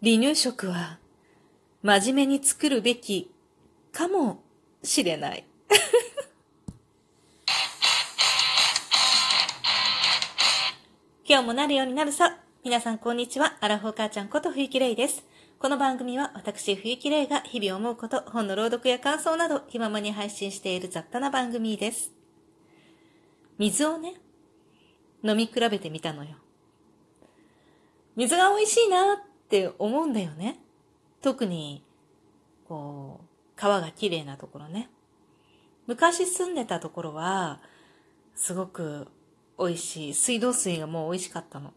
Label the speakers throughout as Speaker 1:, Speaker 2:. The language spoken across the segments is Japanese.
Speaker 1: 離乳食は真面目に作るべきかもしれない。今日もなるようになるさ。皆さんこんにちは。アラフォー母ちゃんこと冬木玲です。この番組は私冬木玲が日々思うこと、本の朗読や感想など気ままに配信している雑多な番組です。水をね、飲み比べてみたのよ。水が美味しいなって思うんだよね。特に、こう、川が綺麗なところね。昔住んでたところは、すごく美味しい。水道水がもう美味しかったの。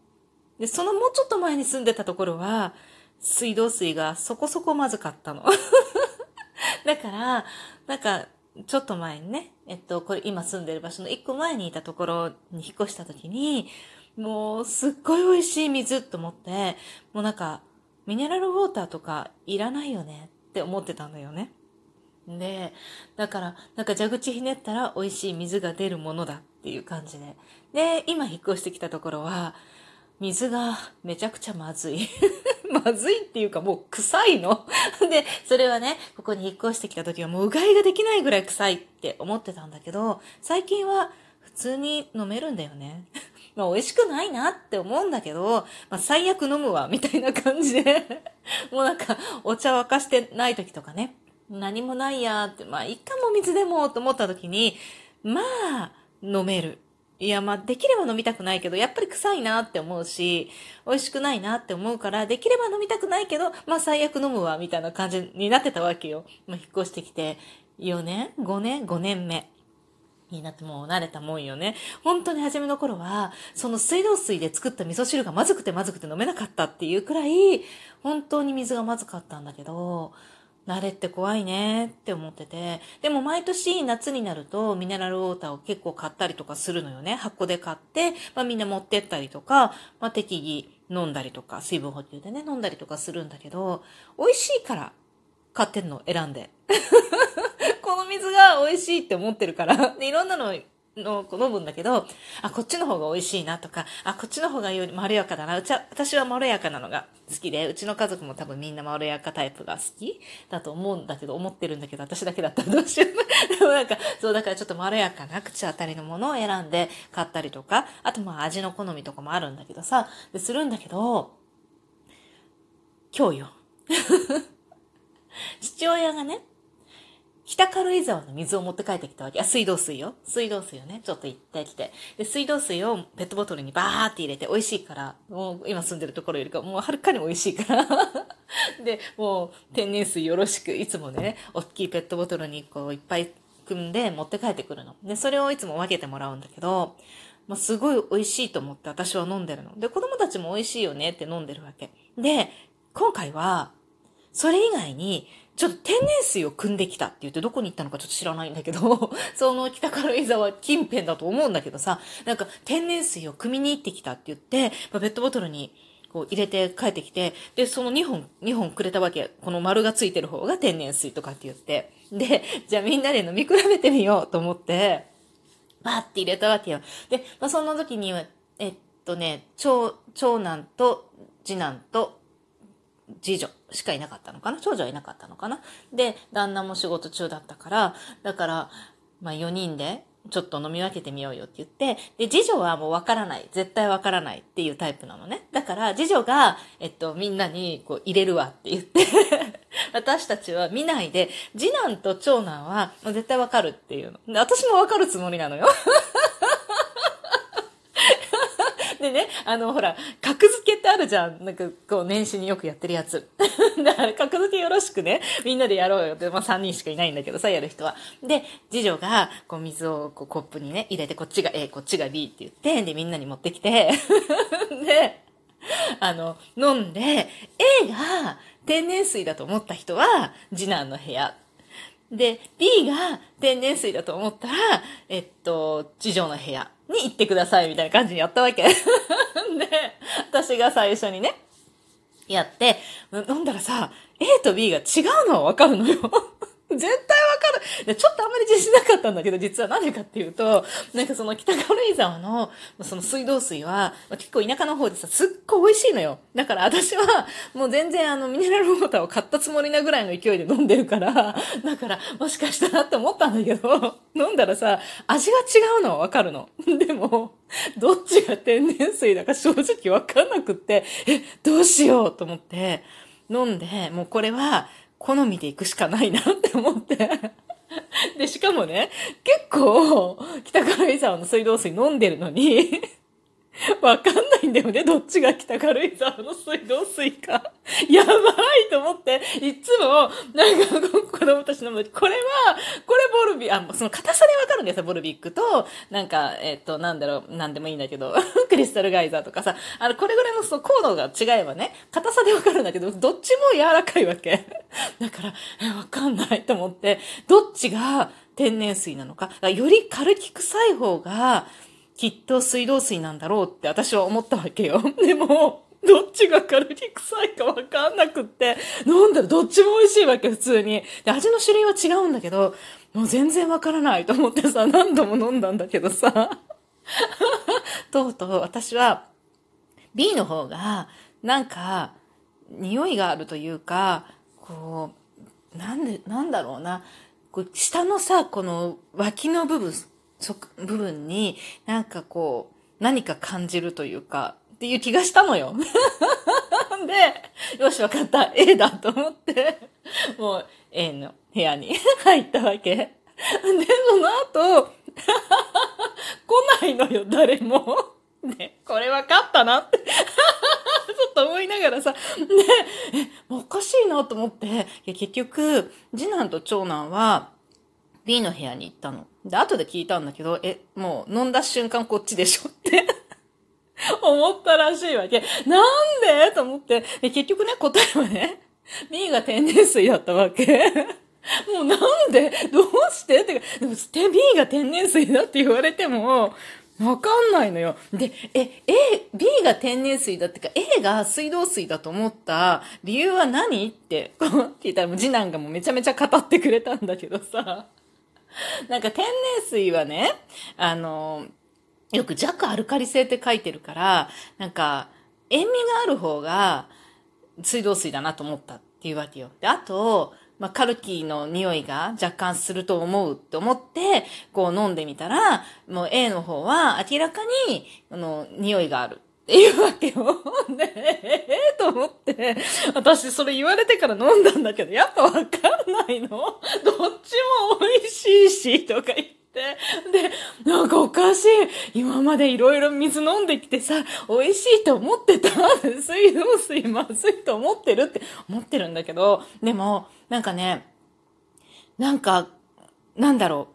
Speaker 1: で、そのもうちょっと前に住んでたところは、水道水がそこそこまずかったの。だから、なんか、ちょっと前にね、えっと、これ今住んでる場所の一個前にいたところに引っ越した時に、もうすっごい美味しい水と思って、もうなんか、ミネラルウォーターとかいらないよねって思ってたんだよね。で、だから、なんか蛇口ひねったら美味しい水が出るものだっていう感じで。で、今引っ越してきたところは、水がめちゃくちゃまずい。まずいっていうかもう臭いの。で、それはね、ここに引っ越してきた時はもううがいができないぐらい臭いって思ってたんだけど、最近は普通に飲めるんだよね。まあ美味しくないなって思うんだけど、まあ最悪飲むわ、みたいな感じで もうなんかお茶沸かしてない時とかね、何もないやって、まあ一貫も水でもと思った時に、まあ飲める。いや、まあ、できれば飲みたくないけど、やっぱり臭いなって思うし、美味しくないなって思うから、できれば飲みたくないけど、まあ、最悪飲むわ、みたいな感じになってたわけよ。まあ、引っ越してきて、4年 ?5 年 ?5 年目。になってもう慣れたもんよね。本当に初めの頃は、その水道水で作った味噌汁がまずくてまずくて飲めなかったっていうくらい、本当に水がまずかったんだけど、慣れって怖いねって思ってて。でも毎年夏になるとミネラルウォーターを結構買ったりとかするのよね。箱で買って、まあみんな持ってったりとか、まあ適宜飲んだりとか、水分補給でね、飲んだりとかするんだけど、美味しいから買ってんの選んで。この水が美味しいって思ってるから。で、いろんなのの飲むんだけど、あ、こっちの方が美味しいなとか、あ、こっちの方がよりまろやかだな。うちは、私はまろやかなのが好きで、うちの家族も多分みんなまろやかタイプが好きだと思うんだけど、思ってるんだけど、私だけだったら どうしよう。でもなんか、そうだからちょっとまろやかな口当たりのものを選んで買ったりとか、あとまあ味の好みとかもあるんだけどさ、でするんだけど、今日よ。父親がね、北軽井沢の水を持って帰ってきたわけ。あ、水道水よ。水道水をね、ちょっと行ってきて。で、水道水をペットボトルにバーって入れて美味しいから、もう今住んでるところよりかもうはるかに美味しいから。で、もう天然水よろしく、いつもね、大きいペットボトルにこういっぱい組んで持って帰ってくるの。で、それをいつも分けてもらうんだけど、まあ、すごい美味しいと思って私は飲んでるの。で、子供たちも美味しいよねって飲んでるわけ。で、今回は、それ以外に、ちょっと天然水を汲んできたって言ってどこに行ったのかちょっと知らないんだけど、その北軽井沢近辺だと思うんだけどさ、なんか天然水を汲みに行ってきたって言って、まあ、ペットボトルにこう入れて帰ってきて、で、その2本、2本くれたわけ。この丸がついてる方が天然水とかって言って。で、じゃあみんなで飲み比べてみようと思って、バーって入れたわけよ。で、まあ、その時には、えっとね、長、長男と次男と次女しかいなかったのかな？長女はいなかったのかな？で、旦那も仕事中だったから、だから、まあ4人で、ちょっと飲み分けてみようよって言って、で、次女はもうわからない。絶対わからないっていうタイプなのね。だから、次女が、えっと、みんなにこう入れるわって言って 私たちは見ないで、次男と長男は絶対わかるっていうの。で、私もわかるつもりなのよ でね、あの、ほら、格付けってあるじゃん。なんか、こう、年始によくやってるやつ。だから、格付けよろしくね、みんなでやろうよって、まあ3人しかいないんだけどさ、やる人は。で、次女が、こう、水をこうコップにね、入れて、こっちが A、こっちが B って言って、で、みんなに持ってきて、で、あの、飲んで、A が天然水だと思った人は、次男の部屋。で、B が天然水だと思ったら、えっと、次女の部屋。に行ってくださいみたいな感じにやったわけ。で、私が最初にね、やって、飲んだらさ、A と B が違うのはわかるのよ。絶対わかる。ちょっとあんまり自信なかったんだけど、実は何でかっていうと、なんかその北軽井沢の、その水道水は、結構田舎の方でさ、すっごい美味しいのよ。だから私は、もう全然あの、ミネラルウォーターを買ったつもりなぐらいの勢いで飲んでるから、だから、もしかしたらって思ったんだけど、飲んだらさ、味が違うのはわかるの。でも、どっちが天然水だか正直わかんなくって、え、どうしようと思って、飲んで、もうこれは、好みで行くしかないなって思って。で、しかもね、結構、北軽井沢の水道水飲んでるのに。わかんないんだよね。どっちが北軽井沢の水道水か。やばいと思って、いつも、なんか、子供たちの、これは、これボルビあ、その硬さでわかるんですよ、ボルビックと、なんか、えっ、と、なんだろう、なんでもいいんだけど、クリスタルガイザーとかさ、あの、これぐらいのその高度が違えばね、硬さでわかるんだけど、どっちも柔らかいわけ。だから、わかんないと思って、どっちが天然水なのか、かより軽き臭い方が、きっと水道水なんだろうって私は思ったわけよ。でも、どっちがカルディ臭いかわかんなくって、飲んだらどっちも美味しいわけ、普通に。で、味の種類は違うんだけど、もう全然わからないと思ってさ、何度も飲んだんだけどさ。とうとう私は、B の方が、なんか、匂いがあるというか、こう、なんで、なんだろうな。こう下のさ、この脇の部分、そ部分になんかこう、何か感じるというか、っていう気がしたのよ。で、よし、わかった。A だと思って、もう A の部屋に 入ったわけ。で、その後、来ないのよ、誰も。ね、これ分かったなってちょっと思いながらさ、で、え、おかしいなと思って、結局、次男と長男は、B の部屋に行ったの。で、後で聞いたんだけど、え、もう飲んだ瞬間こっちでしょって 思ったらしいわけ。なんで？と思って。で、結局ね、答えはね、B が天然水だったわけ。もうなんで？どうして？ってか、でもて B が天然水だって言われても、わかんないのよ。で、え、A、B が天然水だってか、A が水道水だと思った理由は何？って、こう聞いたらもう次男がもうめちゃめちゃ語ってくれたんだけどさ。なんか天然水はね、あの、よく弱アルカリ性って書いてるから、なんか、塩味がある方が水道水だなと思ったっていうわけよ。で、あと、まあ、カルキの匂いが若干すると思うって思って、こう飲んでみたら、もう A の方は明らかに、あの、匂いがある。っていうわけよ。で、ええー、と思って、私それ言われてから飲んだんだけど、やっぱわかんないのどっちも美味しいし、とか言って。で、なんかおかしい。今までいろいろ水飲んできてさ、美味しいと思ってた。水道水まずいと思ってるって思ってるんだけど、でも、なんかね、なんか、なんだろう。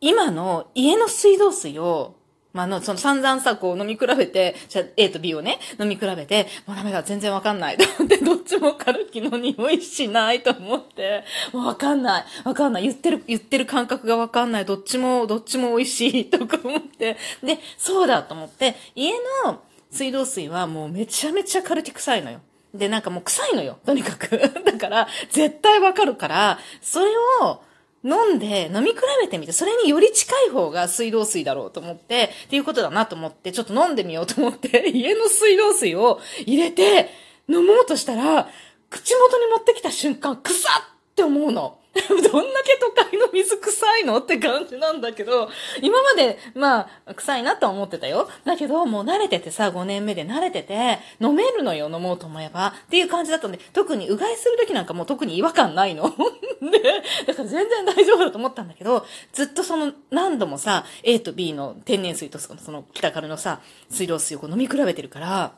Speaker 1: 今の家の水道水をまあの、その散々さ、こう飲み比べて、じゃ A と B をね、飲み比べて、もうダメだ、全然わかんない。と思って、どっちもカルキの匂いしないと思って、もうわかんない。わかんない。言ってる、言ってる感覚がわかんない。どっちも、どっちも美味しい。とか思って。で、そうだと思って、家の水道水はもうめちゃめちゃカルキ臭いのよ。で、なんかもう臭いのよ。とにかく。だから、絶対わかるから、それを、飲んで飲み比べてみて、それにより近い方が水道水だろうと思って、っていうことだなと思って、ちょっと飲んでみようと思って、家の水道水を入れて飲もうとしたら、口元に持ってきた瞬間、くさって思うの。どんだけ都会の水臭いのって感じなんだけど、今まで、まあ、臭いなとは思ってたよ。だけど、もう慣れててさ、5年目で慣れてて、飲めるのよ、飲もうと思えば。っていう感じだったんで、特にうがいするときなんかもう特に違和感ないの。で、だから全然大丈夫だと思ったんだけど、ずっとその、何度もさ、A と B の天然水とその北からのさ、水道水をこう飲み比べてるから、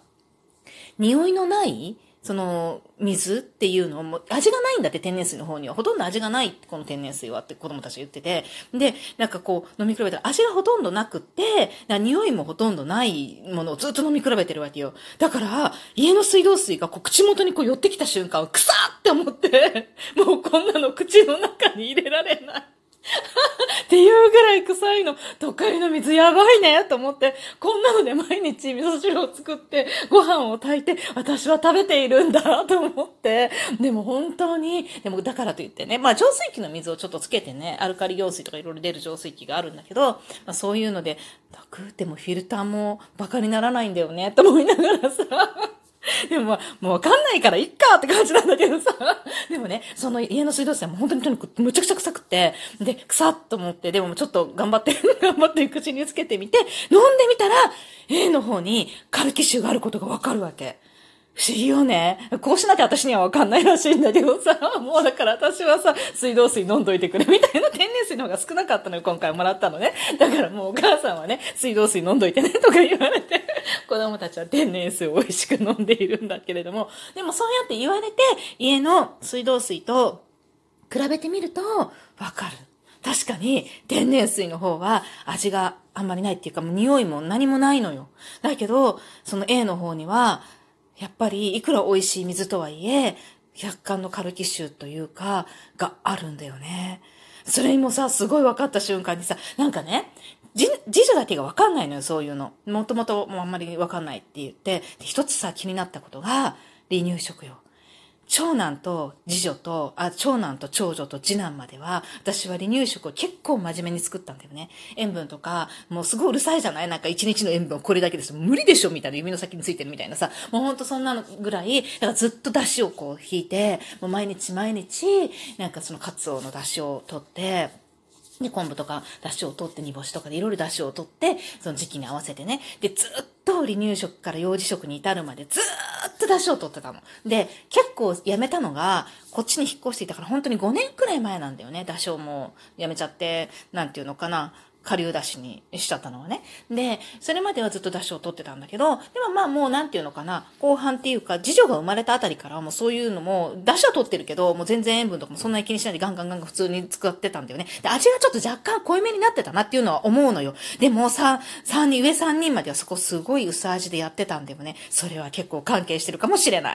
Speaker 1: 匂いのないその、水っていうのも、味がないんだって天然水の方には。ほとんど味がない、この天然水はって子供たち言ってて。で、なんかこう、飲み比べたら味がほとんどなくって、匂いもほとんどないものをずっと飲み比べてるわけよ。だから、家の水道水がこう口元にこう寄ってきた瞬間、くさーって思って、もうこんなの口の中に入れられない。っていうぐらい臭いの、都会の水やばいねと思って、こんなので毎日味噌汁を作って、ご飯を炊いて、私は食べているんだと思って、でも本当に、でもだからといってね、まあ浄水器の水をちょっとつけてね、アルカリ用水とかいろいろ出る浄水器があるんだけど、まあそういうので、炊くてもフィルターもバカにならないんだよね、と思いながらさ、でも、もうわかんないからいっかって感じなんだけどさ。でもね、その家の水道水はもう本当にとにかくむちゃくちゃ臭くて、で、臭っと思って、でもちょっと頑張って、頑張って口につけてみて、飲んでみたら、A の方にカルキ臭があることがわかるわけ。不思議よね。こうしなきゃ私にはわかんないらしいんだけどさ、もうだから私はさ、水道水飲んどいてくれみたいな天然水の方が少なかったのよ、今回もらったのね。だからもうお母さんはね、水道水飲んどいてね、とか言われて、子供たちは天然水を美味しく飲んでいるんだけれども、でもそうやって言われて、家の水道水と比べてみると、わかる。確かに天然水の方は味があんまりないっていうかもう匂いも何もないのよ。だけど、その A の方にはやっぱりいくら美味しい水とはいえ、百貫のカルキ臭というか、があるんだよね。それにもさ、すごい分かった瞬間にさ、なんかね、じ次女だけが分かんないのよ、そういうの。もともともあんまり分かんないって言って、一つさ、気になったことが、離乳食用。長男と次女と、あ、長男と長女と次男までは、私は離乳食を結構真面目に作ったんだよね。塩分とか、もうすごいうるさいじゃない？なんか一日の塩分これだけです。無理でしょみたいな指の先についてるみたいなさ。もうほんとそんなのぐらい、だからずっと出汁をこう引いて、もう毎日毎日、なんかそのカツオの出汁を取って、で、昆布とか、出汁を取って、煮干しとかでいろいろ出汁を取って、その時期に合わせてね。で、ずっと離乳食から幼児食に至るまでずっと出汁を取ってたの。で、結構やめたのが、こっちに引っ越していたから本当に5年くらい前なんだよね。だしをもうやめちゃって、なんていうのかな。下流出しにしちゃったのはね。で、それまではずっと出汁を取ってたんだけど、でもまあもうなんていうのかな、後半っていうか、次女が生まれたあたりからもうそういうのも、出汁は取ってるけど、もう全然塩分とかもそんなに気にしないでガンガンガンガン普通に使ってたんだよね。で、味がちょっと若干濃いめになってたなっていうのは思うのよ。でもさ、3人、上3人まではそこすごい薄味でやってたんだよね。それは結構関係してるかもしれない。